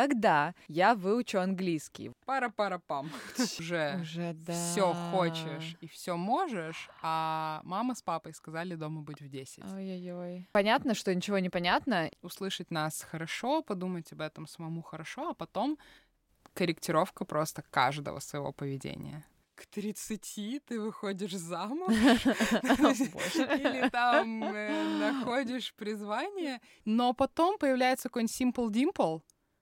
Когда я выучу английский? Пара-пара-пам. Уже, Уже да. все хочешь и все можешь, а мама с папой сказали дома быть в 10. Ой-ой-ой. Понятно, что ничего не понятно. Услышать нас хорошо, подумать об этом самому хорошо, а потом корректировка просто каждого своего поведения. К 30 ты выходишь замуж или там э, находишь призвание, но потом появляется какой-нибудь Simple Dimple,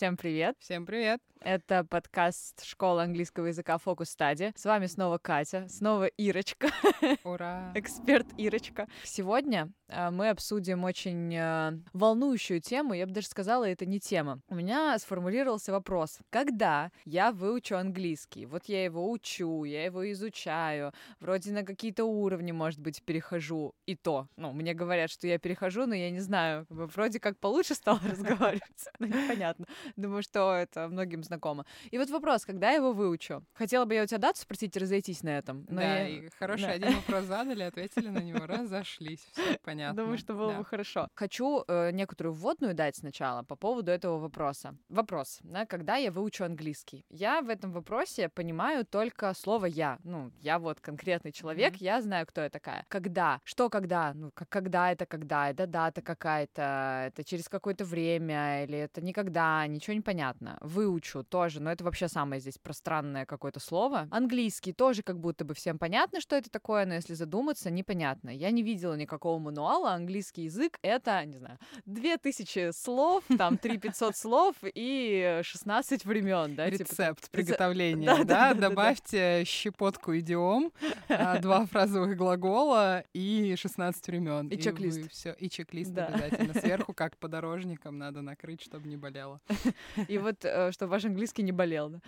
Всем привет. Всем привет. Это подкаст школы английского языка Focus Study. С вами снова Катя, снова Ирочка, Ура. эксперт Ирочка. Сегодня э, мы обсудим очень э, волнующую тему, я бы даже сказала, это не тема. У меня сформулировался вопрос. Когда я выучу английский? Вот я его учу, я его изучаю, вроде на какие-то уровни, может быть, перехожу. И то, ну, мне говорят, что я перехожу, но я не знаю, вроде как получше стало разговаривать, но непонятно. Думаю, что это многим знакомо. И вот вопрос, когда я его выучу? Хотела бы я у тебя дату спросить и разойтись на этом. но Да, я- и хороший да. один вопрос задали, ответили на него, разошлись, все понятно. Думаю, что было Да. бы хорошо. Хочу э, некоторую вводную дать сначала по поводу этого вопроса. Вопрос, да, когда я выучу английский? Я в этом вопросе понимаю только слово «я». Ну, я вот конкретный человек, Мгм. я знаю, кто я такая. Когда? Что когда? Ну, как, когда это когда? Это дата какая-то? Это через какое-то время? Или это никогда? Ничего не понятно. Выучу тоже, но это вообще самое здесь пространное какое-то слово. Английский тоже как будто бы всем понятно, что это такое, но если задуматься, непонятно. Я не видела никакого мануала. Английский язык — это, не знаю, 2000 слов, там 3500 слов и 16 времен, да? типа. Рецепт приготовления, Да, да, да? да, да. Добавьте щепотку идиом, а, два фразовых глагола и 16 времен. И чек-лист. Все, и чек-лист обязательно. Сверху, как подорожником, надо накрыть, чтобы не болело. И вот, э, чтобы ваш английский не болел, да.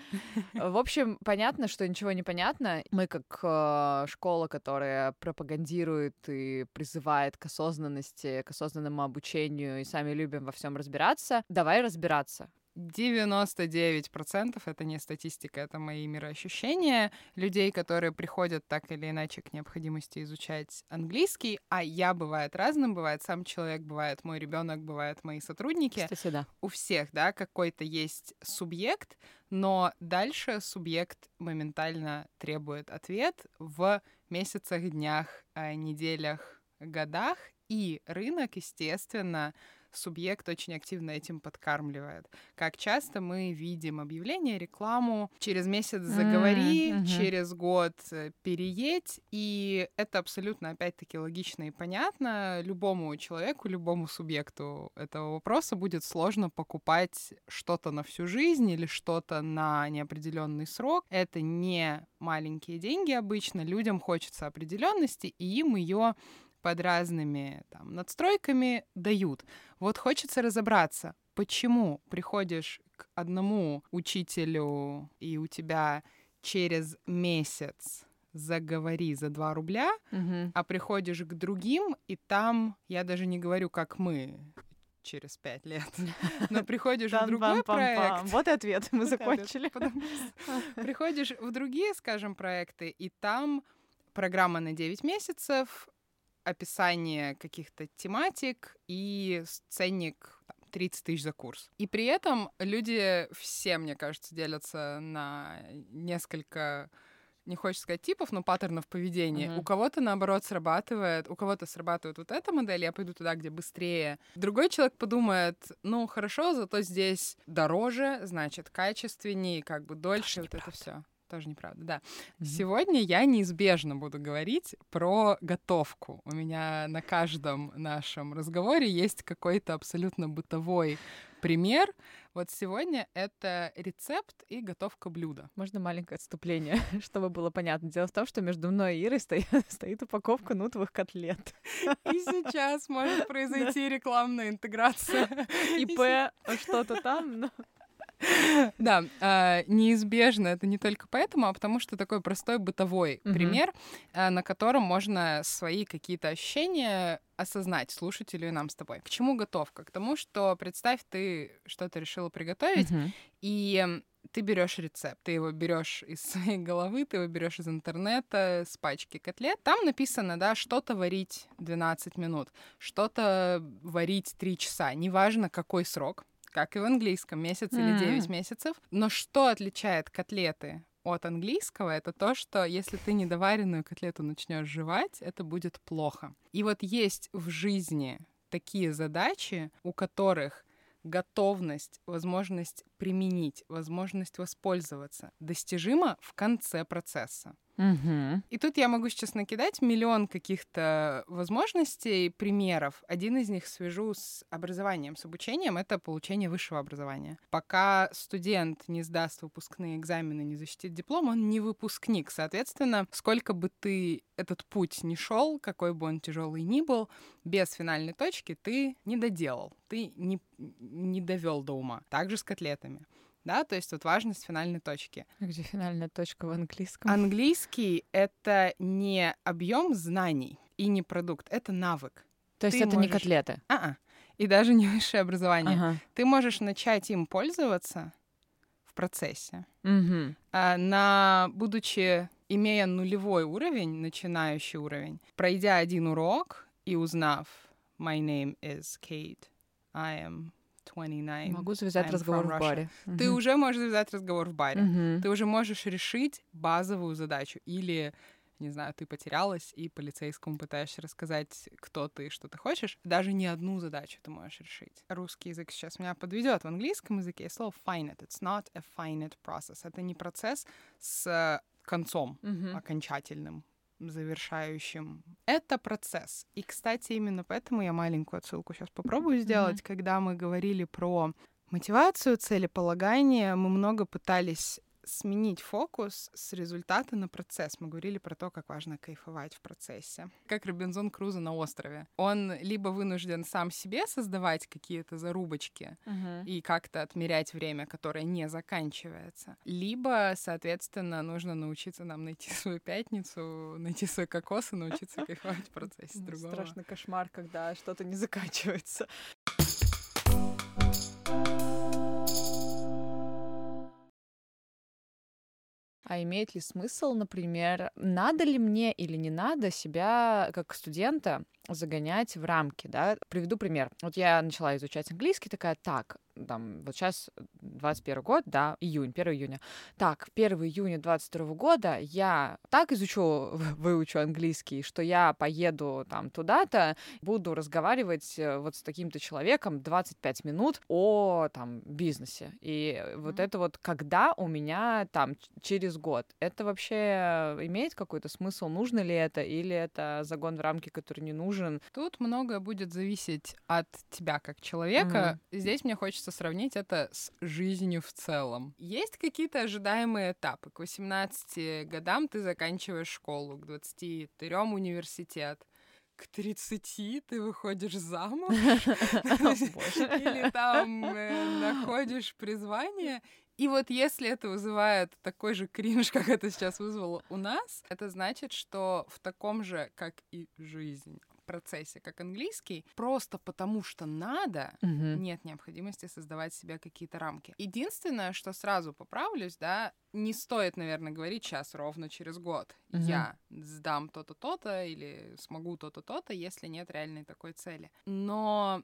В общем, понятно, что ничего не понятно. Мы как э, школа, которая пропагандирует и призывает к осознанности, к осознанному обучению, и сами любим во всем разбираться, давай разбираться. 99% это не статистика, это мои мироощущения людей, которые приходят так или иначе к необходимости изучать английский, а я бывает разным, бывает сам человек, бывает мой ребенок, бывает мои сотрудники. Кстати, да. у всех, да, какой-то есть субъект, но дальше субъект моментально требует ответ в месяцах, днях, э, неделях, годах, и рынок, естественно, субъект очень активно этим подкармливает. Как часто мы видим объявление, рекламу через месяц заговори, мгм. через год э, переедь, и это абсолютно, опять-таки, логично и понятно. Любому человеку, любому субъекту этого вопроса будет сложно покупать что-то на всю жизнь или что-то на неопределенный срок. Это не маленькие деньги обычно, людям хочется определенности, и им ее под разными там, надстройками дают. Вот хочется разобраться, почему приходишь к одному учителю, и у тебя через месяц заговори за 2 рубля, Мгм. а приходишь к другим, и там, я даже не говорю, как мы через пять лет, но приходишь в другой проект, Вот и ответ, мы закончили. Приходишь в другие, скажем, проекты, и там программа на 9 месяцев, описание каких-то тематик и ценник там, 30 тысяч за курс. И при этом люди все, мне кажется, делятся на несколько не хочется сказать типов, но паттернов поведения. Мгм. У кого-то, наоборот, срабатывает, у кого-то срабатывает вот эта модель, я пойду туда, где быстрее. Другой человек подумает, ну, хорошо, зато здесь дороже, значит, качественнее, как бы дольше, вот это все. Тоже неправда, да. Мгм. Сегодня я неизбежно буду говорить про готовку. У меня на каждом нашем разговоре есть какой-то абсолютно бытовой пример. Вот сегодня это рецепт и готовка блюда. Можно маленькое отступление, чтобы было понятно. Дело в том, что между мной и Ирой стоит, стоит упаковка нутовых котлет. И сейчас может произойти рекламная интеграция. ИП что-то там, но Да, а, неизбежно это не только поэтому, а потому что такой простой бытовой пример, а, на котором можно свои какие-то ощущения осознать слушателю и нам с тобой. К чему готовка? К тому, что представь, ты что-то решила приготовить, и ты берешь рецепт, ты его берешь из своей головы, ты его берешь из интернета, с пачки котлет. Там написано, да, что-то варить 12 минут, что-то варить 3 часа, неважно какой срок, как и в английском, месяц mm-hmm. или 9 месяцев. Но что отличает котлеты от английского, это то, что если ты недоваренную котлету начнешь жевать, это будет плохо. И вот есть в жизни такие задачи, у которых готовность, возможность применить, возможность воспользоваться достижима в конце процесса. Угу. И тут я могу сейчас накидать миллион каких-то возможностей, примеров. Один из них свяжу с образованием, с обучением. Это получение высшего образования. Пока студент не сдаст выпускные экзамены, не защитит диплом, он не выпускник. Соответственно, сколько бы ты этот путь не шел, какой бы он тяжелый ни был, без финальной точки ты не доделал, ты не, не довел до ума. Также с котлетами да, то есть вот важность финальной точки. А где финальная точка в английском? Английский — это не объем знаний и не продукт, это навык. То есть Ты это можешь... не котлеты? А-а. И даже не высшее образование. Ага. Ты можешь начать им пользоваться в процессе. Угу. А, на, будучи, имея нулевой уровень, начинающий уровень, пройдя один урок и узнав «My name is Kate, I am 29. Могу завязать I'm разговор в баре. Ты uh-huh. уже можешь завязать разговор в баре. Uh-huh. Ты уже можешь решить базовую задачу. Или, не знаю, ты потерялась и полицейскому пытаешься рассказать, кто ты, что ты хочешь. Даже не одну задачу ты можешь решить. Русский язык сейчас меня подведет. В английском языке есть слово finite. It's not a finite process. Это не процесс с концом uh-huh. окончательным завершающим. Это процесс. И, кстати, именно поэтому я маленькую отсылку сейчас попробую сделать. Mm-hmm. Когда мы говорили про мотивацию, целеполагание, мы много пытались сменить фокус с результата на процесс. Мы говорили про то, как важно кайфовать в процессе. Как Робинзон Крузо на острове. Он либо вынужден сам себе создавать какие-то зарубочки uh-huh. и как-то отмерять время, которое не заканчивается, либо, соответственно, нужно научиться нам найти свою пятницу, найти свой кокос и научиться кайфовать в процессе другого. Страшный кошмар, когда что-то не заканчивается. А имеет ли смысл, например, надо ли мне или не надо себя как студента загонять в рамки, да? Приведу пример. Вот я начала изучать английский, такая, так, там, вот сейчас 21 год, да, июнь, 1 июня. Так, 1 июня 22 года я так изучу, выучу английский, что я поеду там туда-то, буду разговаривать э, вот с таким-то человеком 25 минут о там бизнесе. И mm-hmm. вот это вот когда у меня там через год, это вообще имеет какой-то смысл, нужно ли это, или это загон в рамки, который не нужен? Тут многое будет зависеть от тебя как человека. Mm-hmm. Здесь мне хочется хочется сравнить это с жизнью в целом. Есть какие-то ожидаемые этапы. К 18 годам ты заканчиваешь школу, к 23 университет, к 30 ты выходишь замуж или там э, находишь призвание. И вот если это вызывает такой же кринж, как это сейчас вызвало у нас, это значит, что в таком же, как и жизнь, процессе, как английский, просто потому что надо, угу. нет необходимости создавать себе какие-то рамки. Единственное, что сразу поправлюсь, да, не стоит, наверное, говорить сейчас ровно через год. Угу. Я сдам то-то, то-то или смогу то-то, то-то, если нет реальной такой цели. Но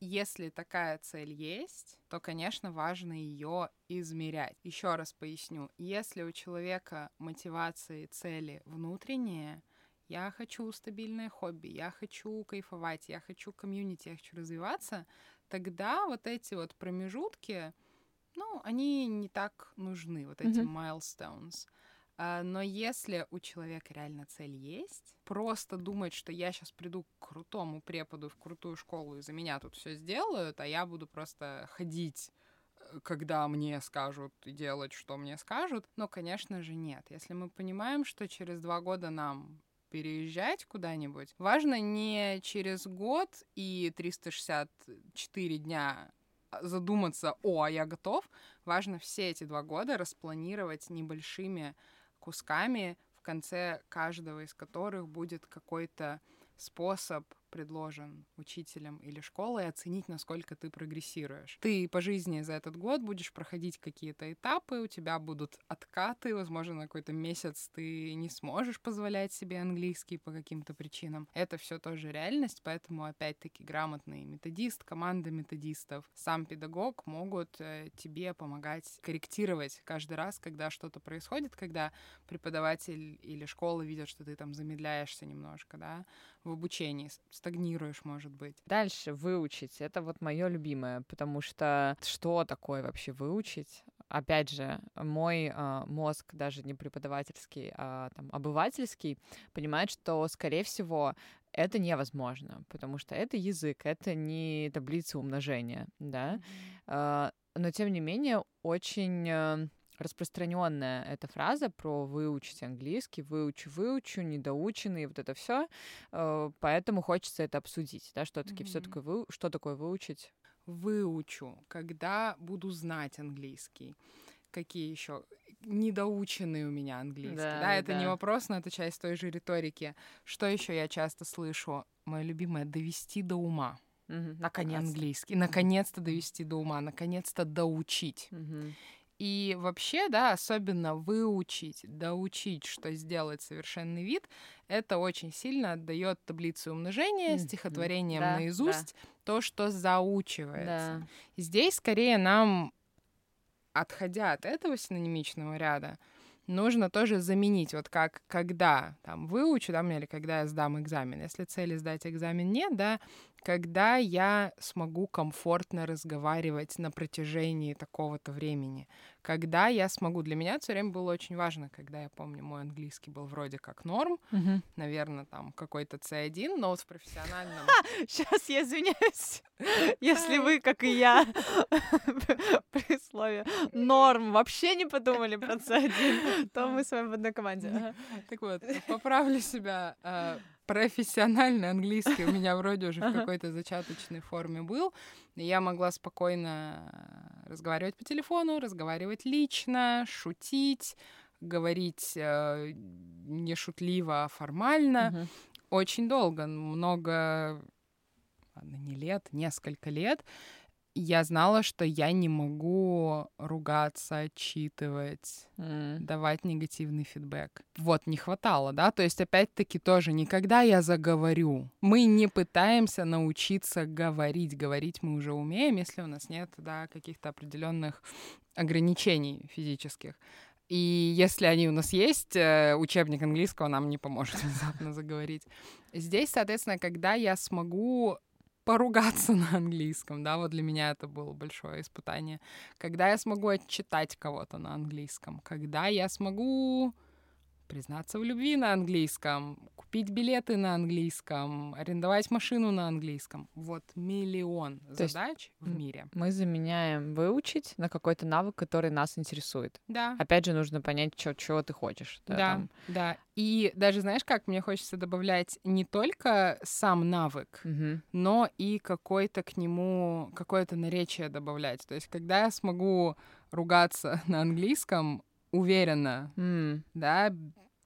если такая цель есть, то, конечно, важно ее измерять. Еще раз поясню, если у человека мотивации и цели внутренние, я хочу стабильное хобби, я хочу кайфовать, я хочу комьюнити, я хочу развиваться, тогда вот эти вот промежутки, ну, они не так нужны, вот эти mm-hmm. milestones. А, но если у человека реально цель есть, просто думать, что я сейчас приду к крутому преподу в крутую школу и за меня тут все сделают, а я буду просто ходить э, когда мне скажут и делать, что мне скажут. Но, конечно же, нет. Если мы понимаем, что через два года нам переезжать куда-нибудь, важно не через год и 364 дня задуматься, о, а я готов, важно все эти два года распланировать небольшими кусками, в конце каждого из которых будет какой-то способ предложен учителем или школой, оценить, насколько ты прогрессируешь. Ты по жизни за этот год будешь проходить какие-то этапы, у тебя будут откаты, возможно, на какой-то месяц ты не сможешь позволять себе английский по каким-то причинам. Это все тоже реальность, поэтому, опять-таки, грамотный методист, команда методистов, сам педагог могут э, тебе помогать корректировать каждый раз, когда что-то происходит, когда преподаватель или школа видят, что ты там замедляешься немножко, да, в обучении, стагнируешь, может быть. Дальше выучить. Это вот мое любимое, потому что что такое вообще выучить? Опять же, мой э, мозг, даже не преподавательский, а там обывательский, понимает, что, скорее всего, это невозможно, потому что это язык, это не таблица умножения, да. Mm-hmm. Э, но тем не менее очень э, распространенная эта фраза про выучить английский, выучу, выучу, недоученный, вот это все. Э, поэтому хочется это обсудить, да, что таки mm-hmm. все такое вы, что такое выучить? Выучу, когда буду знать английский. Какие еще недоученный у меня английский. Да, да это да. не вопрос, но это часть той же риторики. Что еще я часто слышу? Мое любимое довести до ума. Угу, наконец. Английский. Наконец-то довести до ума, наконец-то доучить. Угу. И вообще, да, особенно выучить, доучить, что сделать совершенный вид, это очень сильно отдает таблице умножения, стихотворением да, наизусть, да. то, что заучивается. Да. Здесь скорее нам, отходя от этого синонимичного ряда, нужно тоже заменить, вот как когда там выучу, да, или когда я сдам экзамен. Если цели сдать экзамен нет, да, когда я смогу комфортно разговаривать на протяжении такого-то времени, когда я смогу. Для меня все время было очень важно, когда я помню, мой английский был вроде как норм, угу. наверное, там какой-то C1, но вот в профессиональном... Сейчас я извиняюсь, если вы, как и я, при слове норм вообще не подумали про C1, то мы с вами в одной команде. Так вот, поправлю себя а, профессиональный английский у меня вроде уже в какой-то зачаточной форме был. Я могла спокойно разговаривать по телефону, разговаривать лично, шутить, говорить э, не шутливо, а формально. Очень долго, много, ладно, не лет, несколько лет я знала, что я не могу ругаться, отчитывать, mm. давать негативный фидбэк. Вот, не хватало, да? То есть, опять-таки, тоже никогда я заговорю. Мы не пытаемся научиться говорить. Говорить мы уже умеем, если у нас нет, да, каких-то определенных ограничений физических. И если они у нас есть, э, учебник английского нам не поможет внезапно заговорить. Здесь, соответственно, когда я смогу поругаться на английском, да, вот для меня это было большое испытание. Когда я смогу отчитать кого-то на английском, когда я смогу признаться в любви на английском, купить билеты на английском, арендовать машину на английском. Вот миллион То задач в мире. Мы заменяем выучить на какой-то навык, который нас интересует. Да. Опять же, нужно понять, чё, чего ты хочешь. Да, да, там. да. И даже, знаешь, как мне хочется добавлять не только сам навык, угу. но и какой-то к нему, какое-то наречие добавлять. То есть, когда я смогу ругаться на английском, уверенно, mm. да,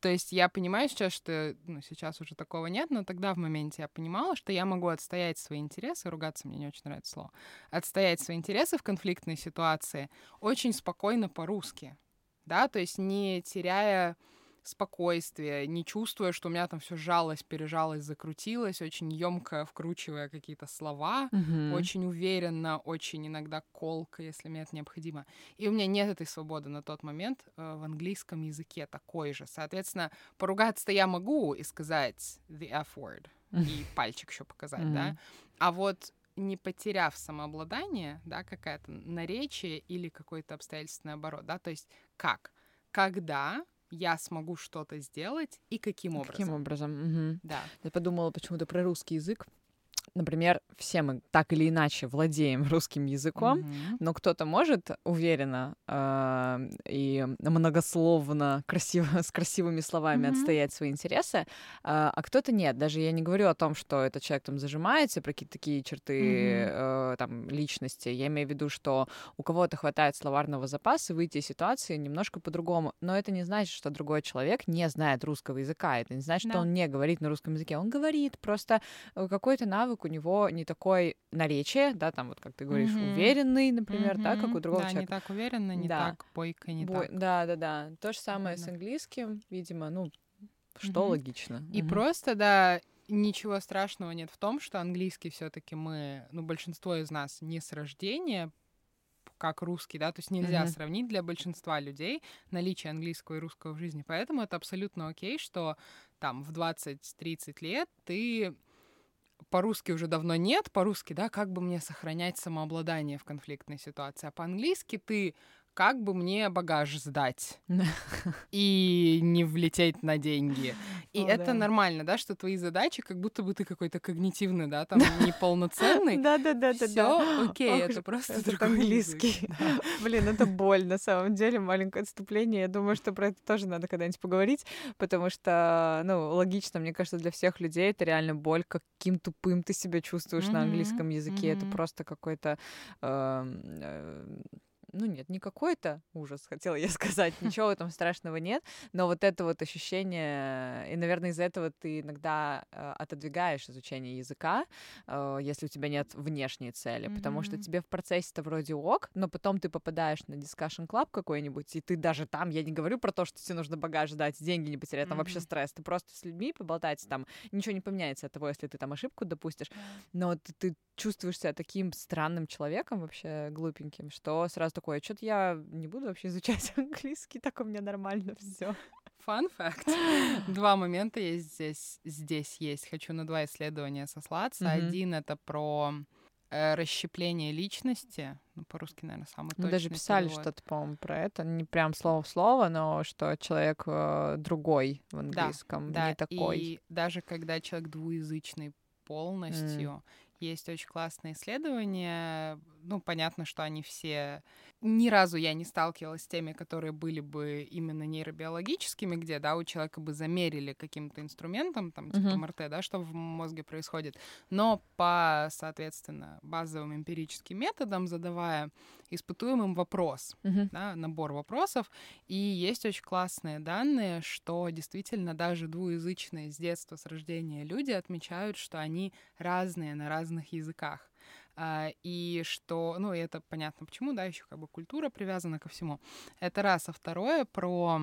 то есть я понимаю сейчас, что ну, сейчас уже такого нет, но тогда в моменте я понимала, что я могу отстоять свои интересы, ругаться мне не очень нравится слово, отстоять свои интересы в конфликтной ситуации очень спокойно по-русски, да, то есть не теряя спокойствие, не чувствуя, что у меня там все сжалось, пережалось, закрутилось, очень емко вкручивая какие-то слова, mm-hmm. очень уверенно, очень иногда колко, если мне это необходимо. И у меня нет этой свободы на тот момент э, в английском языке такой же. Соответственно, поругаться-то я могу и сказать the F word, и пальчик еще показать, mm-hmm. да. А вот не потеряв самообладание, да, какая-то наречие или какой-то обстоятельственный оборот, да, то есть как? Когда я смогу что-то сделать и каким образом. Каким образом? Угу. Да. Я подумала почему-то про русский язык. Например, все мы так или иначе владеем русским языком, Мгм. но кто-то может уверенно э, и многословно, красиво, с красивыми словами Мгм. отстоять свои интересы, а, а кто-то нет. Даже я не говорю о том, что этот человек там зажимается про какие-то такие черты Мгм. э, там личности. Я имею в виду, что у кого-то хватает словарного запаса выйти из ситуации немножко по-другому. Но это не значит, что другой человек не знает русского языка. Это не значит, Да. что он не говорит на русском языке. Он говорит, просто э, какой-то навык у него не такой наречие, да, там вот как ты говоришь, Мгм. уверенный, например, да, как у другого да, человека. не так уверенно, не Да. так бойко, не Бой- так. Да, да, да. То же самое с Именно. английским, видимо, ну, что Мгм. логично. И Мгм. просто, да, ничего страшного нет в том, что английский все таки мы, ну, большинство из нас не с рождения, как русский, да, то есть нельзя Мгм. сравнить для большинства людей наличие английского и русского в жизни. Поэтому это абсолютно окей, что там в 20-30 лет ты по-русски уже давно нет, по-русски, да, как бы мне сохранять самообладание в конфликтной ситуации, а по-английски ты как бы мне багаж сдать и не влететь на деньги. И О, это да. нормально, да, что твои задачи, как будто бы ты какой-то когнитивный, да, там неполноценный. Да, да, да, да, Всё окей, это просто другой английский. Блин, это боль на самом деле, маленькое отступление. Я думаю, что про это тоже надо когда-нибудь поговорить, потому что, ну, логично, мне кажется, для всех людей это реально боль, каким тупым ты себя чувствуешь на английском языке. Это просто какой-то эм, э, ну нет, не какой-то ужас, хотела я сказать, ничего в этом страшного нет, но вот это вот ощущение, и, наверное, из-за этого ты иногда э, отодвигаешь изучение языка, э, если у тебя нет внешней цели, потому что тебе в процессе-то вроде ок, но потом ты попадаешь на discussion club какой-нибудь, и ты даже там, я не говорю про то, что тебе нужно багаж дать, деньги не потерять, там вообще Мгм. стресс, ты просто с людьми поболтать, там ничего не поменяется от того, если ты там ошибку допустишь, но ты, ты чувствуешь себя таким странным человеком вообще глупеньким, что сразу такое, что-то я не буду вообще изучать английский, так у меня нормально все. Fun fact. Два момента есть здесь, здесь есть. Хочу на два исследования сослаться. Мгм. Один — это про э, расщепление личности. Ну, по-русски, наверное, самый Мы даже точный писали перевод. что-то, по-моему, про это, не прям слово в слово, но что человек э, другой в английском, Да, не такой. и даже когда человек двуязычный полностью, есть очень классные исследования. Ну, понятно, что они все... Ни разу я не сталкивалась с теми, которые были бы именно нейробиологическими, где, да, у человека бы замерили каким-то инструментом, там, типа Мгм. МРТ, да, что в мозге происходит. Но по, соответственно, базовым эмпирическим методам, задавая испытуемым вопрос, Мгм. да, набор вопросов. И есть очень классные данные, что действительно даже двуязычные с детства, с рождения люди отмечают, что они разные на разных языках. А, И что, ну, это понятно почему, да, еще как бы культура привязана ко всему. Это раз. А второе про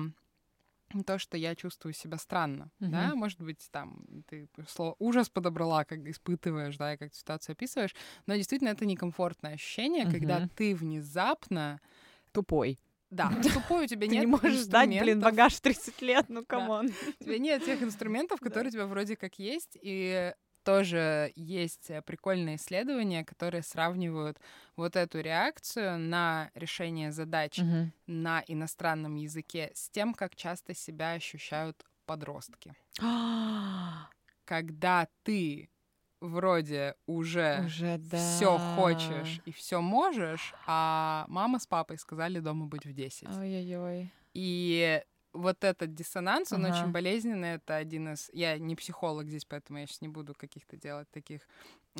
то, что я чувствую себя странно, да, Мгм. может быть, там, ты слово ужас подобрала, как испытываешь, да, и как ситуацию описываешь, но действительно это некомфортное ощущение, когда Мгм. ты внезапно Тупой. да, тупой у тебя Ты нет не можешь сдать, блин, багаж в 30 лет, ну Да. come on. У тебя нет тех инструментов, Да. которые у тебя вроде как есть, и тоже есть э, прикольные исследования, которые сравнивают вот эту реакцию на решение задач Мгм. на иностранном языке с тем, как часто себя ощущают подростки. Когда ты вроде уже Уже да. все хочешь и все можешь, а мама с папой сказали дома быть в 10. Ой-ой-ой. И вот этот диссонанс, он Ага. очень болезненный. Это один из... Я не психолог здесь, поэтому я сейчас не буду каких-то делать таких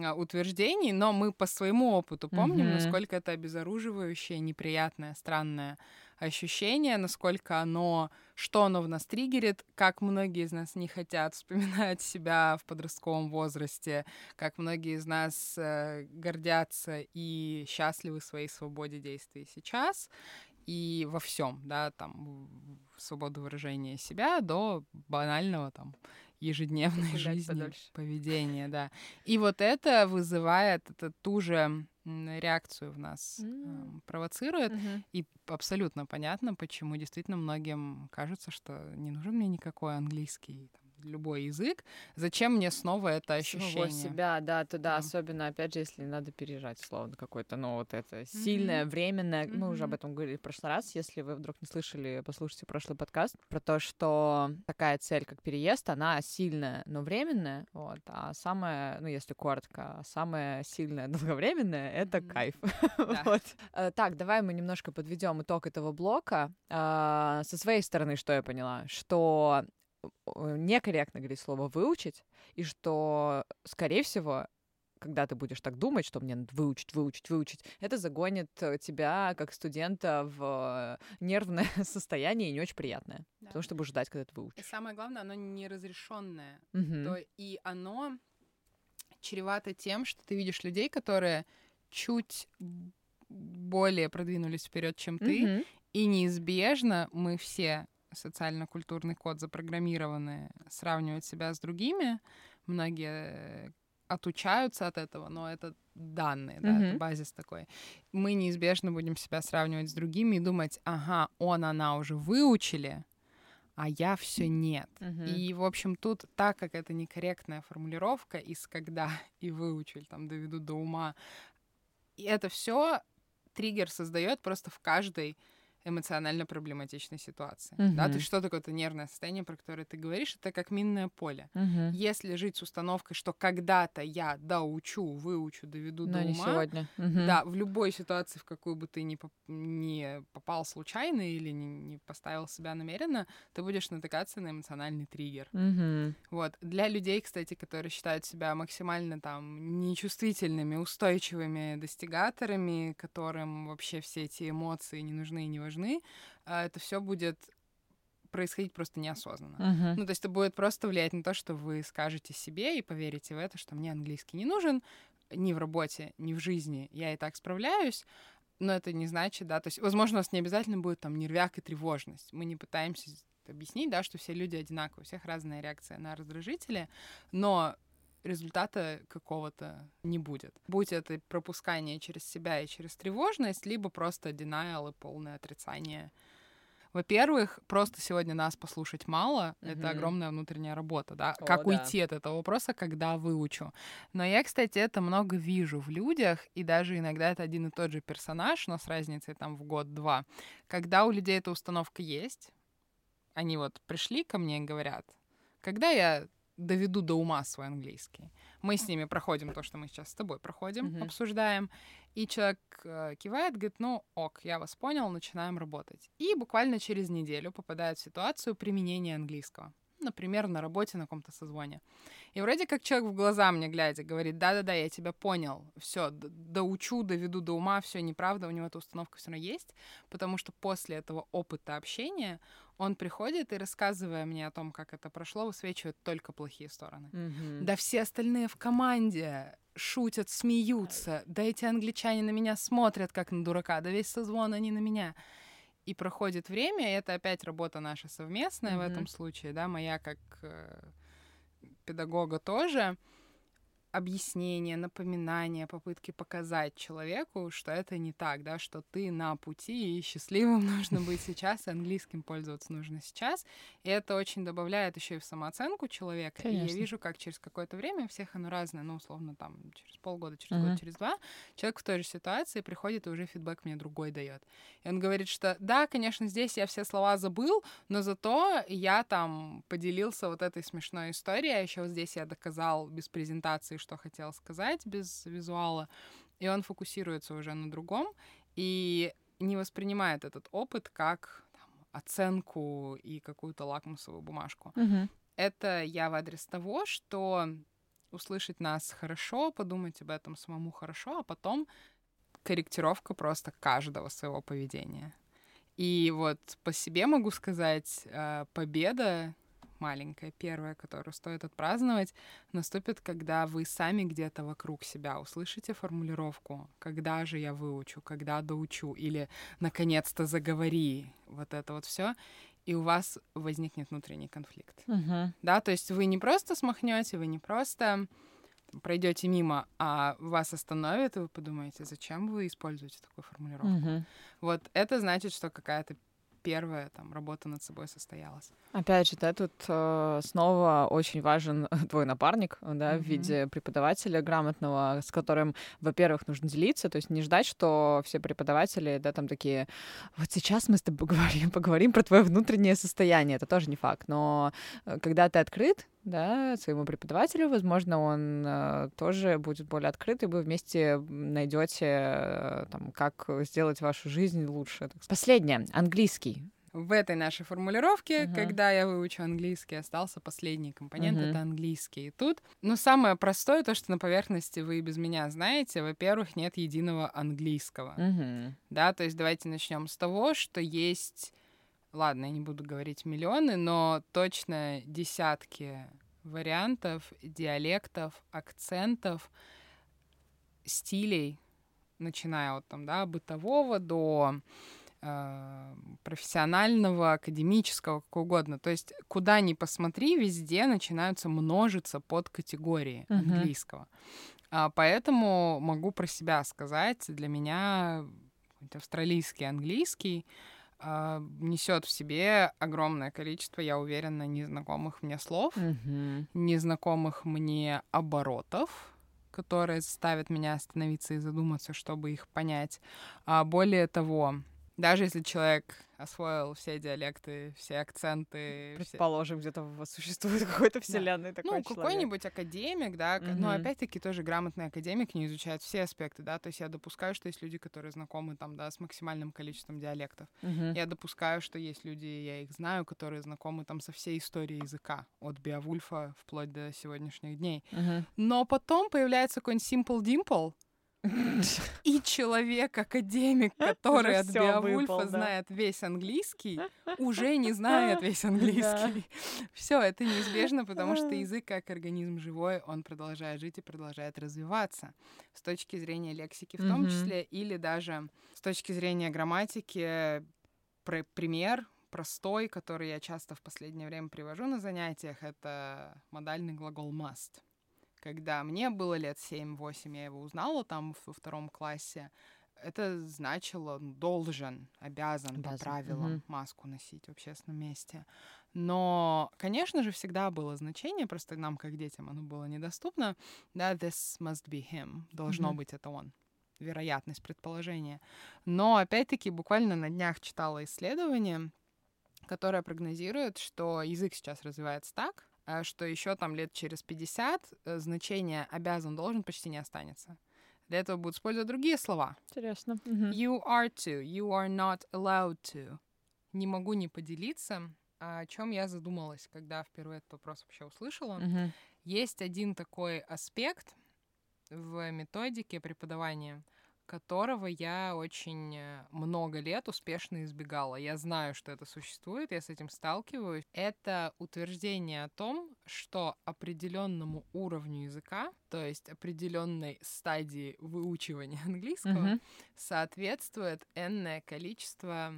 а, утверждений, но мы по своему опыту помним, Мгм. насколько это обезоруживающее, неприятное, странное ощущение, насколько оно, что оно в нас триггерит, как многие из нас не хотят вспоминать себя в подростковом возрасте, как многие из нас э, гордятся и счастливы своей свободе действий сейчас и во всем, да, там свободу выражения себя до банального там ежедневной Погулять жизни, подольше. поведения, да. И вот это вызывает это ту же реакцию в нас, М. эм, провоцирует. Мгм. И абсолютно понятно, почему действительно многим кажется, что не нужен мне никакой английский, там, любой язык, зачем мне снова это ощущение? Самого себя, да, то да, особенно, опять же, если надо переезжать, словно какое-то, ну, вот это сильное, mm-hmm. временное, mm-hmm. мы уже об этом говорили в прошлый раз, если вы вдруг не слышали, послушайте прошлый подкаст, про то, что такая цель, как переезд, она сильная, но временная, вот, а самое, ну, если коротко, самое сильное долговременное — это mm-hmm. кайф. Да. вот. Э, так, давай мы немножко подведем итог этого блока. А, со своей стороны, что я поняла? Что некорректно говорить слово выучить, и что, скорее всего, когда ты будешь так думать, что мне надо выучить, выучить, выучить, это загонит э, тебя как студента в нервное состояние и не очень приятное, да. потому что будешь ждать, когда ты выучишь. И самое главное, оно неразрешенное, угу. то и оно чревато тем, что ты видишь людей, которые чуть более продвинулись вперед, чем ты, угу. и неизбежно мы все социально-культурный код запрограммированы сравнивать себя с другими. Многие отучаются от этого, но это данные, да, mm-hmm. это базис такой. Мы неизбежно будем себя сравнивать с другими и думать, ага, он, она уже выучили, а я все нет. Mm-hmm. И, в общем, тут, так как это некорректная формулировка из когда и выучили, там, доведу до ума, и это все триггер создает просто в каждой эмоционально проблематичной ситуации. Uh-huh. Да, то есть что такое это нервное состояние, про которое ты говоришь, это как минное поле. Uh-huh. Если жить с установкой, что когда-то я доучу, выучу, доведу Но до не ума, сегодня. Uh-huh. да, в любой ситуации, в какую бы ты ни, поп- не попал случайно или не, не поставил себя намеренно, ты будешь натыкаться на эмоциональный триггер. Uh-huh. Вот. Для людей, кстати, которые считают себя максимально там нечувствительными, устойчивыми достигаторами, которым вообще все эти эмоции не нужны и не важны, важны, а, это все будет происходить просто неосознанно. Uh-huh. Ну, то есть это будет просто влиять на то, что вы скажете себе и поверите в это, что мне английский не нужен ни в работе, ни в жизни. Я и так справляюсь, но это не значит, да, то есть, возможно, у нас не обязательно будет там нервяк и тревожность. Мы не пытаемся объяснить, да, что все люди одинаковые, у всех разная реакция на раздражители, но результата какого-то не будет. Будь это пропускание через себя и через тревожность, либо просто denial и полное отрицание. Во-первых, просто сегодня нас послушать мало, mm-hmm. это огромная внутренняя работа, да. О, как да. уйти от этого вопроса, когда выучу. Но я, кстати, это много вижу в людях, и даже иногда это один и тот же персонаж, но с разницей там в год-два. Когда у людей эта установка есть, они вот пришли ко мне и говорят, когда я доведу до ума свой английский. Мы с ними проходим то, что мы сейчас с тобой проходим, mm-hmm. обсуждаем. И человек э, кивает, говорит, ну ок, я вас понял, начинаем работать. И буквально через неделю попадает в ситуацию применения английского. Например, на работе на каком-то созвоне. И вроде как человек в глаза мне глядя говорит, да-да-да, я тебя понял, все, доучу, доведу до ума, все неправда, у него эта установка все равно есть, потому что после этого опыта общения он приходит и, рассказывая мне о том, как это прошло, высвечивает только плохие стороны. Mm-hmm. Да все остальные в команде шутят, смеются, да эти англичане на меня смотрят, как на дурака, да весь созвон они на меня. И проходит время, и это опять работа наша совместная mm-hmm. в этом случае, да, моя как э, педагога тоже объяснения, напоминания, попытки показать человеку, что это не так, да, что ты на пути, и счастливым нужно быть сейчас, и английским пользоваться нужно сейчас. И это очень добавляет еще и в самооценку человека. Конечно. И я вижу, как через какое-то время, у всех оно разное, ну, условно, там, через полгода, через uh-huh. год, через два, человек в той же ситуации приходит и уже фидбэк мне другой дает. И он говорит, что да, конечно, здесь я все слова забыл, но зато я там поделился вот этой смешной историей, а еще вот здесь я доказал без презентации, что хотел сказать без визуала, и он фокусируется уже на другом и не воспринимает этот опыт как там, оценку и какую-то лакмусовую бумажку. Угу. Это я в адрес того, что услышать нас хорошо, подумать об этом самому хорошо, а потом корректировка просто каждого своего поведения. И вот по себе могу сказать, э, победа маленькая, первая, которую стоит отпраздновать, наступит, когда вы сами где-то вокруг себя услышите формулировку «когда же я выучу», «когда доучу» или «наконец-то заговори», вот это вот все, и у вас возникнет внутренний конфликт. Uh-huh. Да, то есть вы не просто смахнете, вы не просто пройдете мимо, а вас остановят, и вы подумаете, зачем вы используете такую формулировку. Uh-huh. Вот это значит, что какая-то первая там работа над собой состоялась. Опять же, да, тут э, снова очень важен твой напарник, да, Мгм. в виде преподавателя грамотного, с которым, во-первых, нужно делиться, то есть не ждать, что все преподаватели, да, там такие, вот сейчас мы с тобой поговорим, поговорим про твое внутреннее состояние, это тоже не факт, но э, когда ты открыт, да, своему преподавателю, возможно, он э, тоже будет более открыт, и вы вместе найдете, э, там, как сделать вашу жизнь лучше. Последнее, английский. В этой нашей формулировке, Мгм. когда я выучу английский, остался последний компонент, Мгм. это английский. И тут, ну, самое простое, то, что на поверхности вы и без меня знаете, во-первых, нет единого английского. Мгм. Да, то есть давайте начнем с того, что есть, ладно, я не буду говорить миллионы, но точно десятки вариантов, диалектов, акцентов, стилей, начиная от там, да, бытового до э, профессионального, академического, как угодно. То есть куда ни посмотри, везде начинаются множиться под категории Мгм. английского. А, поэтому могу про себя сказать, для меня австралийский английский несет в себе огромное количество, я уверена, незнакомых мне слов, Мгм. незнакомых мне оборотов, которые заставят меня остановиться и задуматься, чтобы их понять. А более того, даже если человек освоил все диалекты, все акценты, все- Предположим, где-то у вас существует какой-то вселенной такой ну, какой-нибудь академик, да, к- но Мгм. опять-таки тоже грамотный академик не изучает все аспекты, да, то есть я допускаю, что есть люди, которые знакомы там, да, с максимальным количеством диалектов. Мгм. Я допускаю, что есть люди, я их знаю, которые знакомы там со всей историей языка, от Беовульфа вплоть до сегодняшних дней. Мгм. Но потом появляется какой-нибудь Simple Dimple, и человек-академик, который от Беовульфа знает весь английский, уже не знает весь английский. Все, это неизбежно, потому что язык, как организм живой, он продолжает жить и продолжает развиваться. С точки зрения лексики в том числе, или даже с точки зрения грамматики, пр- пример простой, который я часто в последнее время привожу на занятиях, это модальный глагол must. Когда мне было лет 7-8, я его узнала там во втором классе, это значило ну, должен, обязан, по Обязан, правилам мгм. маску носить в общественном месте. Но, конечно же, всегда было значение, просто нам, как детям, оно было недоступно. Да, this must be him. Должно Мгм. быть это он. Вероятность, предположение. Но, опять-таки, буквально на днях читала исследование, которое прогнозирует, что язык сейчас развивается так, что еще там лет через 50 э, значение обязан, должен почти не останется. Для этого будут использовать другие слова. Интересно. You are to, you are not allowed to. Не могу не поделиться, о чем я задумалась, когда впервые этот вопрос вообще услышала. Мгм. Есть один такой аспект в методике преподавания, которого я очень э, много лет успешно избегала. Я знаю, что это существует, я с этим сталкиваюсь. Это утверждение о том, что определенному уровню языка, то есть определенной стадии выучивания английского, Мгм. соответствует энное количество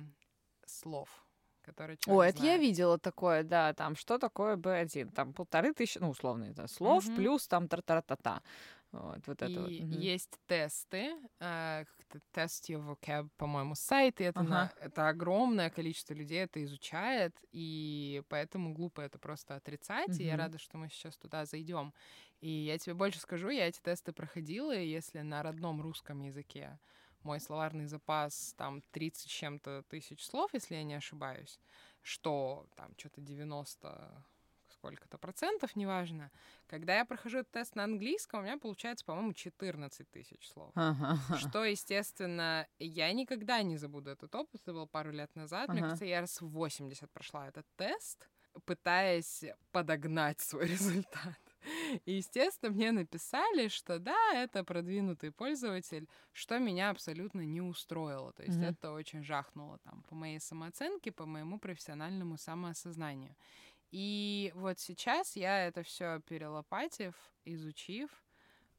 слов, которые О, человек это я видела такое, да, там, что такое B1, там полторы тысячи, ну, условно, это слов, Мгм. плюс там тра-та-та-та. Вот, вот это вот. И есть тесты, э, тест vocab, по-моему, сайт, и это, на- Ага. это огромное количество людей это изучает, и поэтому глупо это просто отрицать, и я рада, что мы сейчас туда зайдем. И я тебе больше скажу, я эти тесты проходила, и если на родном русском языке мой словарный запас там 30 с чем-то тысяч слов, если я не ошибаюсь, что там что-то 90 сколько-то процентов, неважно. Когда я прохожу этот тест на английском, у меня получается, по-моему, 14 тысяч слов. Ага. Что, естественно, я никогда не забуду этот опыт. Это было пару лет назад. Мне Ага. кажется, я раз в 80 прошла этот тест, пытаясь подогнать свой результат. И, естественно, мне написали, что да, это продвинутый пользователь, что меня абсолютно не устроило. То есть Мгм. это очень жахнуло там по моей самооценке, по моему профессиональному самоосознанию. И вот сейчас я это все перелопатив, изучив,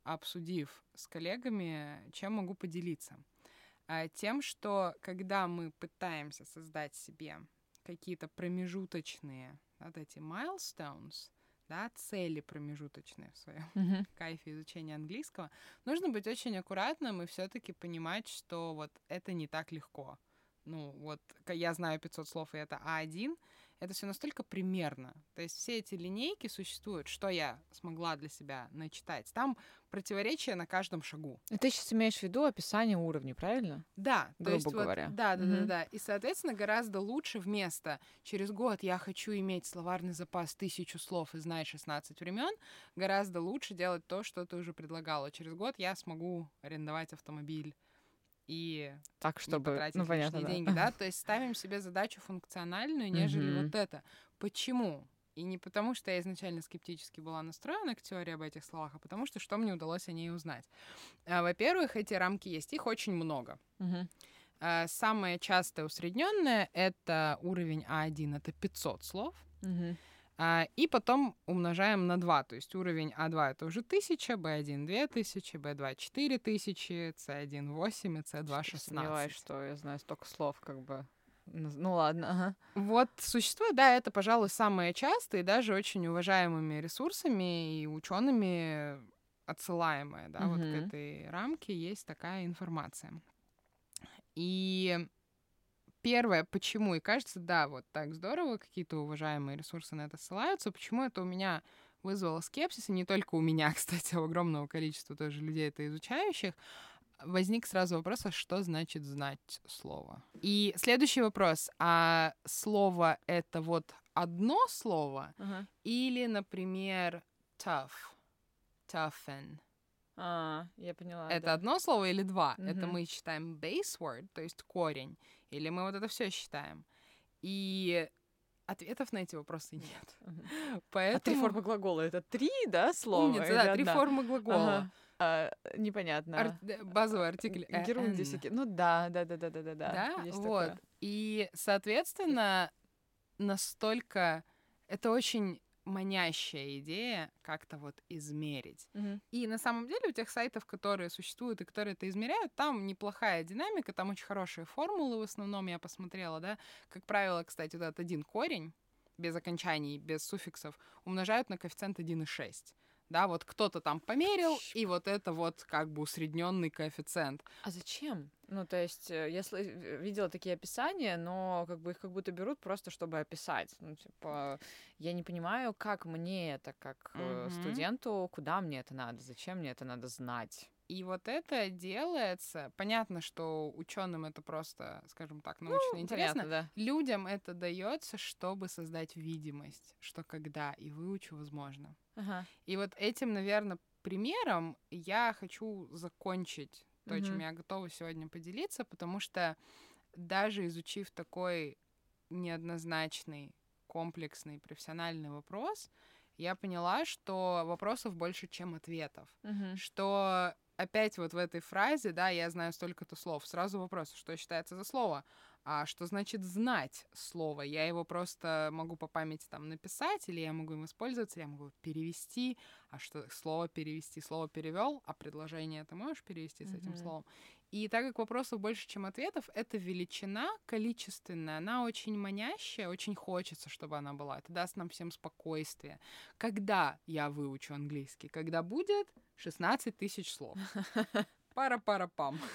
обсудив с коллегами, чем могу поделиться. А, Тем, что когда мы пытаемся создать себе какие-то промежуточные вот эти milestones, да, цели промежуточные в своем Мгм. кайфе изучения английского, нужно быть очень аккуратным и все-таки понимать, что вот это не так легко. ну, вот я знаю 500 слов, и это А1, это все настолько примерно. То есть все эти линейки существуют, что я смогла для себя начитать. Там противоречия на каждом шагу. И ты сейчас имеешь в виду описание уровней, правильно? Да, грубо есть говоря. Вот, да, да, Мгм. да, да. И, соответственно, гораздо лучше вместо через год я хочу иметь словарный запас тысячу слов и знать 16 времен, гораздо лучше делать то, что ты уже предлагала. Через год я смогу арендовать автомобиль и Так, не чтобы... потратить Ну, понятно, лишние да. деньги, да? То есть ставим себе задачу функциональную, нежели Мгм. вот это. Почему? И не потому, что я изначально скептически была настроена к теории об этих словах, а потому что что мне удалось о ней узнать. А, Во-первых, эти рамки есть, их очень много. А, Самое частое усредненное — это уровень А1, это 500 слов. Мгм. А, И потом умножаем на 2, то есть уровень А2 это уже 1000, Б1 2000, Б2 4000, С1 8 и С2 Что-то Сомневаюсь, 16. что я знаю столько слов, как бы. Ну ладно, ага. Вот существует, да, это, пожалуй, самое частое и даже очень уважаемыми ресурсами и учеными отсылаемое, да, вот к этой рамке есть такая информация. И первое, почему, и кажется, да, вот так здорово, какие-то уважаемые ресурсы на это ссылаются, почему это у меня вызвало скепсис, и не только у меня, кстати, а у огромного количества тоже людей это изучающих, возник сразу вопрос, а что значит знать слово? И следующий вопрос, а слово это вот одно слово Ага. или, например, tough, toughen? А, я поняла. это да. одно слово или два? Это Мгм. мы считаем base word, то есть корень, или мы вот это все считаем? И ответов на эти вопросы нет. Поэтому... А три формы глагола это три, да, слова? Умница, да, три одна? формы глагола. Ага. А, непонятно. Ар- Базовый артикль Герундисики. Ну да, да, да, да, да, да, да. Да, есть вот. такое. И, соответственно, настолько это очень манящая идея как-то вот измерить. Мгм. И на самом деле у тех сайтов, которые существуют и которые это измеряют, там неплохая динамика, там очень хорошие формулы в основном я посмотрела, да. Как правило, кстати, вот этот один корень без окончаний, без суффиксов, умножают на коэффициент 1,6. Да, вот кто-то там померил, и вот это вот как бы усредненный коэффициент. А зачем? Ну, то есть, э, я э, видела такие описания, но как бы их как будто берут просто, чтобы описать. Ну, типа, я не понимаю, как мне это, как Мгм. студенту, куда мне это надо, зачем мне это надо знать. И вот это делается. Понятно, что ученым это просто, скажем так, научно интересно. Понятно, да. Людям это дается, чтобы создать видимость, что когда и выучу, возможно. Ага. И вот этим, наверное, примером я хочу закончить то, чем я готова сегодня поделиться, потому что даже изучив такой неоднозначный, комплексный, профессиональный вопрос, я поняла, что вопросов больше, чем ответов Мгм. что опять вот в этой фразе, да, я знаю столько-то слов, сразу вопрос, что считается за слово, а что значит знать слово? Я его просто могу по памяти там написать, или я могу им воспользоваться, или я могу перевести, а что слово перевести, слово перевел, а предложение ты можешь перевести с этим Мгм. словом. И так как вопросов больше, чем ответов, эта величина количественная, она очень манящая, очень хочется, чтобы она была. Это даст нам всем спокойствие. Когда я выучу английский? Когда будет 16 тысяч слов. Пара-пара-пам.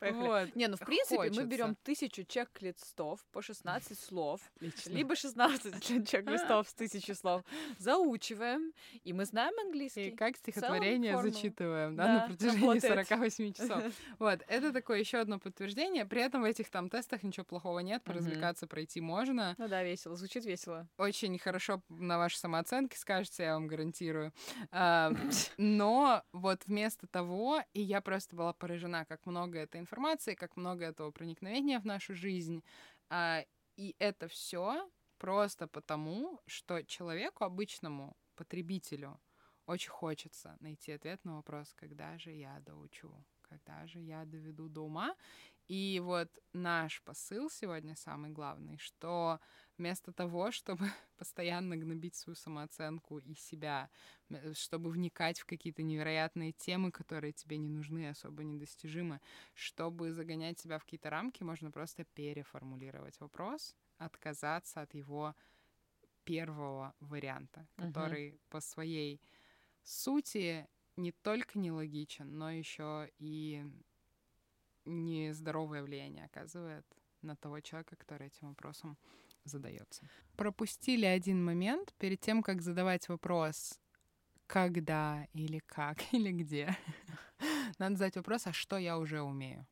Вот. Не, ну в принципе мы Хочется. берем тысячу чек-листов по 16 слов, Отлично. либо 16 чек-листов с тысячи слов, заучиваем, и мы знаем И английский. как стихотворение зачитываем, да, Да, на протяжении работает. 48 часов. Вот, это такое еще одно подтверждение. При этом в этих там тестах ничего плохого нет, поразвлекаться пройти можно. Ну да, весело, звучит весело. Очень хорошо на ваши самооценки скажется, я вам гарантирую. А, Но вот вместо того, и я просто была поражена, как много этой информации, как много этого проникновения в нашу жизнь. А, И это все просто потому, что человеку обычному, потребителю, очень хочется найти ответ на вопрос, когда же я доучу, когда же я доведу до ума. И вот наш посыл сегодня самый главный, что вместо того, чтобы постоянно гнобить свою самооценку и себя, чтобы вникать в какие-то невероятные темы, которые тебе не нужны, особо недостижимы, чтобы загонять себя в какие-то рамки, можно просто переформулировать вопрос, отказаться от его первого варианта, который по своей сути не только нелогичен, но еще и нездоровое влияние оказывает на того человека, который этим вопросом задается. Пропустили один момент перед тем, как задавать вопрос когда или как или где. Надо задать вопрос, а что я уже умею?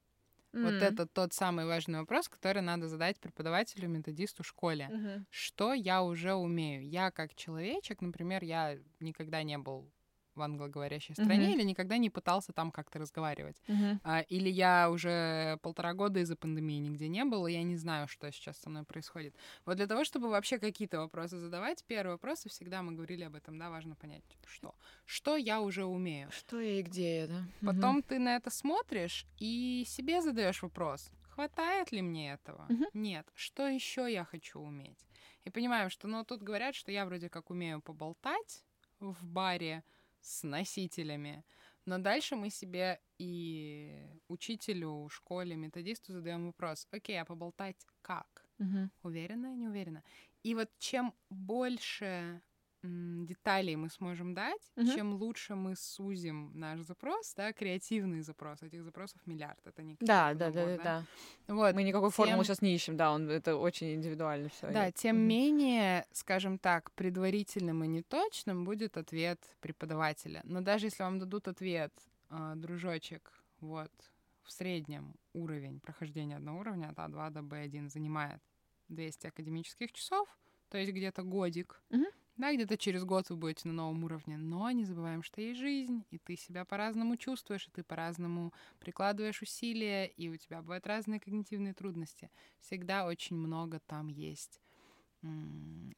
Mm-hmm. Вот это тот самый важный вопрос, который надо задать преподавателю, методисту в школе. Mm-hmm. Что я уже умею? Я как человечек, например, я никогда не был в англоговорящей стране mm-hmm. или никогда не пытался там как-то разговаривать. Mm-hmm. А, или я уже полтора года из-за пандемии нигде не был, и я не знаю, что сейчас со мной происходит. Вот для того, чтобы вообще какие-то вопросы задавать, первый вопрос, и всегда мы говорили об этом, да, важно понять, что. Что я уже умею. Что я и где я, да. Потом mm-hmm. ты на это смотришь и себе задаешь вопрос, хватает ли мне этого? Mm-hmm. Нет. Что еще я хочу уметь? И понимаем, что, ну, тут говорят, что я вроде как умею поболтать в баре, с носителями. Но дальше мы себе и учителю, школе, методисту задаем вопрос: окей, а поболтать как? Угу. Уверена, не уверена? И вот чем больше деталей мы сможем дать, угу. чем лучше мы сузим наш запрос, да, креативный запрос. Этих запросов миллиард, это не да, да, да, да, да. Вот. Мы никакой тем... формулы сейчас не ищем, да, он это очень индивидуально все. Да, тем угу. менее, скажем так, предварительным и неточным будет ответ преподавателя. Но даже если вам дадут ответ, э, дружочек, вот в среднем уровень прохождения одного уровня от А2 до Б1 занимает 200 академических часов, то есть где-то годик. Угу да, где-то через год вы будете на новом уровне, но не забываем, что есть жизнь, и ты себя по-разному чувствуешь, и ты по-разному прикладываешь усилия, и у тебя бывают разные когнитивные трудности. Всегда очень много там есть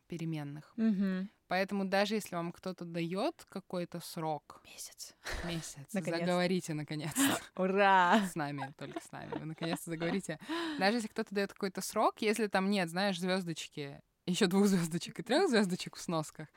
переменных. Угу. Поэтому даже если вам кто-то дает какой-то срок, месяц, месяц, заговорите наконец-то. Ура! С нами, только с нами. Вы наконец-то заговорите. Даже если кто-то дает какой-то срок, если там нет, знаешь, звездочки еще двух звездочек и трех звездочек в сносках,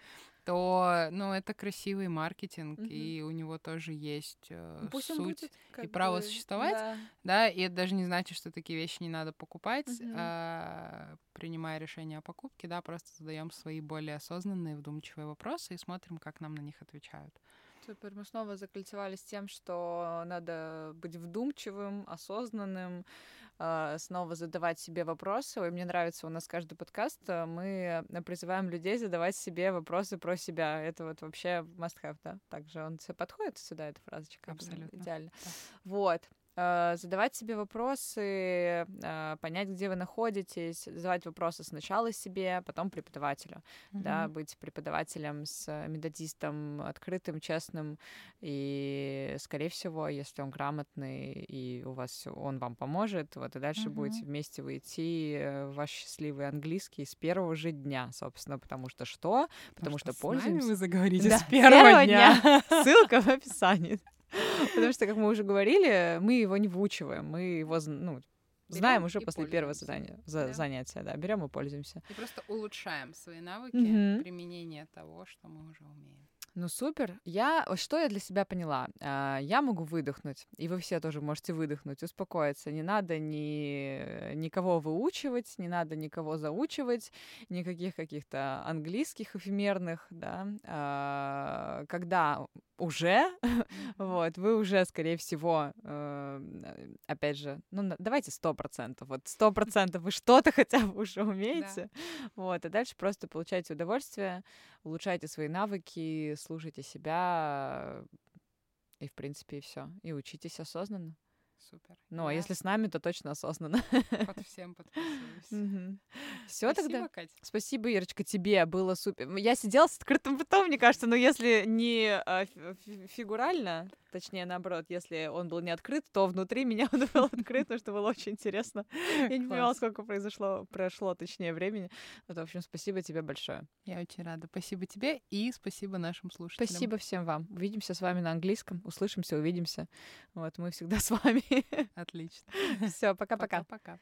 то, ну, это красивый маркетинг, угу. и у него тоже есть э, ну, Пусть суть будет, и право бы, существовать, да. да, и это даже не значит, что такие вещи не надо покупать, угу. а, принимая решение о покупке, да, просто задаем свои более осознанные, вдумчивые вопросы и смотрим, как нам на них отвечают. Супер. Мы снова закольцевались тем, что надо быть вдумчивым, осознанным, снова задавать себе вопросы. И мне нравится, у нас каждый подкаст э, мы призываем людей задавать себе вопросы про себя. Это вот вообще must-have, да? Также он подходит сюда, эта фразочка. Абсолютно. Идеально. Да. Вот. Э, задавать себе вопросы, э, понять, где вы находитесь, задавать вопросы сначала себе, потом преподавателю, mm-hmm. да, быть преподавателем с методистом открытым, честным, и, скорее всего, если он грамотный и у вас он вам поможет, вот и дальше mm-hmm. будете вместе выйти э, в ваш счастливый английский с первого же дня, собственно, потому что что? Потому, потому что, что пользуемся. вы заговорите да, с первого, дня. дня. Ссылка в описании. Потому что, как мы уже говорили, мы его не выучиваем, мы его, ну, знаем уже после первого задания, за, да. занятия, да, берем и пользуемся. И просто улучшаем свои навыки угу. применения того, что мы уже умеем. Ну супер. Я что я для себя поняла? А, я могу выдохнуть, и вы все тоже можете выдохнуть, успокоиться. Не надо ни никого выучивать, не надо никого заучивать, никаких каких-то английских эфемерных, да. А, когда уже, вот, вы уже, скорее всего, э, опять же, ну, давайте сто процентов, вот сто процентов вы что-то хотя бы уже умеете, да. вот, а дальше просто получайте удовольствие, улучшайте свои навыки, слушайте себя, и, в принципе, и все, и учитесь осознанно. Супер. Ну, а если с нами, то точно осознанно. Под всем подписываюсь. Все тогда. Кать. Спасибо, Ирочка, тебе было супер. Я сидела с открытым ртом, мне кажется, но если не а, фигурально, точнее, наоборот, если он был не открыт, то внутри меня он был открыт, потому что было очень интересно. Я не понимала, сколько произошло, прошло, точнее, времени. Вот, в общем, спасибо тебе большое. Я очень рада. Спасибо тебе и спасибо нашим слушателям. Спасибо всем вам. Увидимся с вами на английском. Услышимся, увидимся. Вот, мы всегда с вами. Отлично. Все, пока-пока. Пока-пока.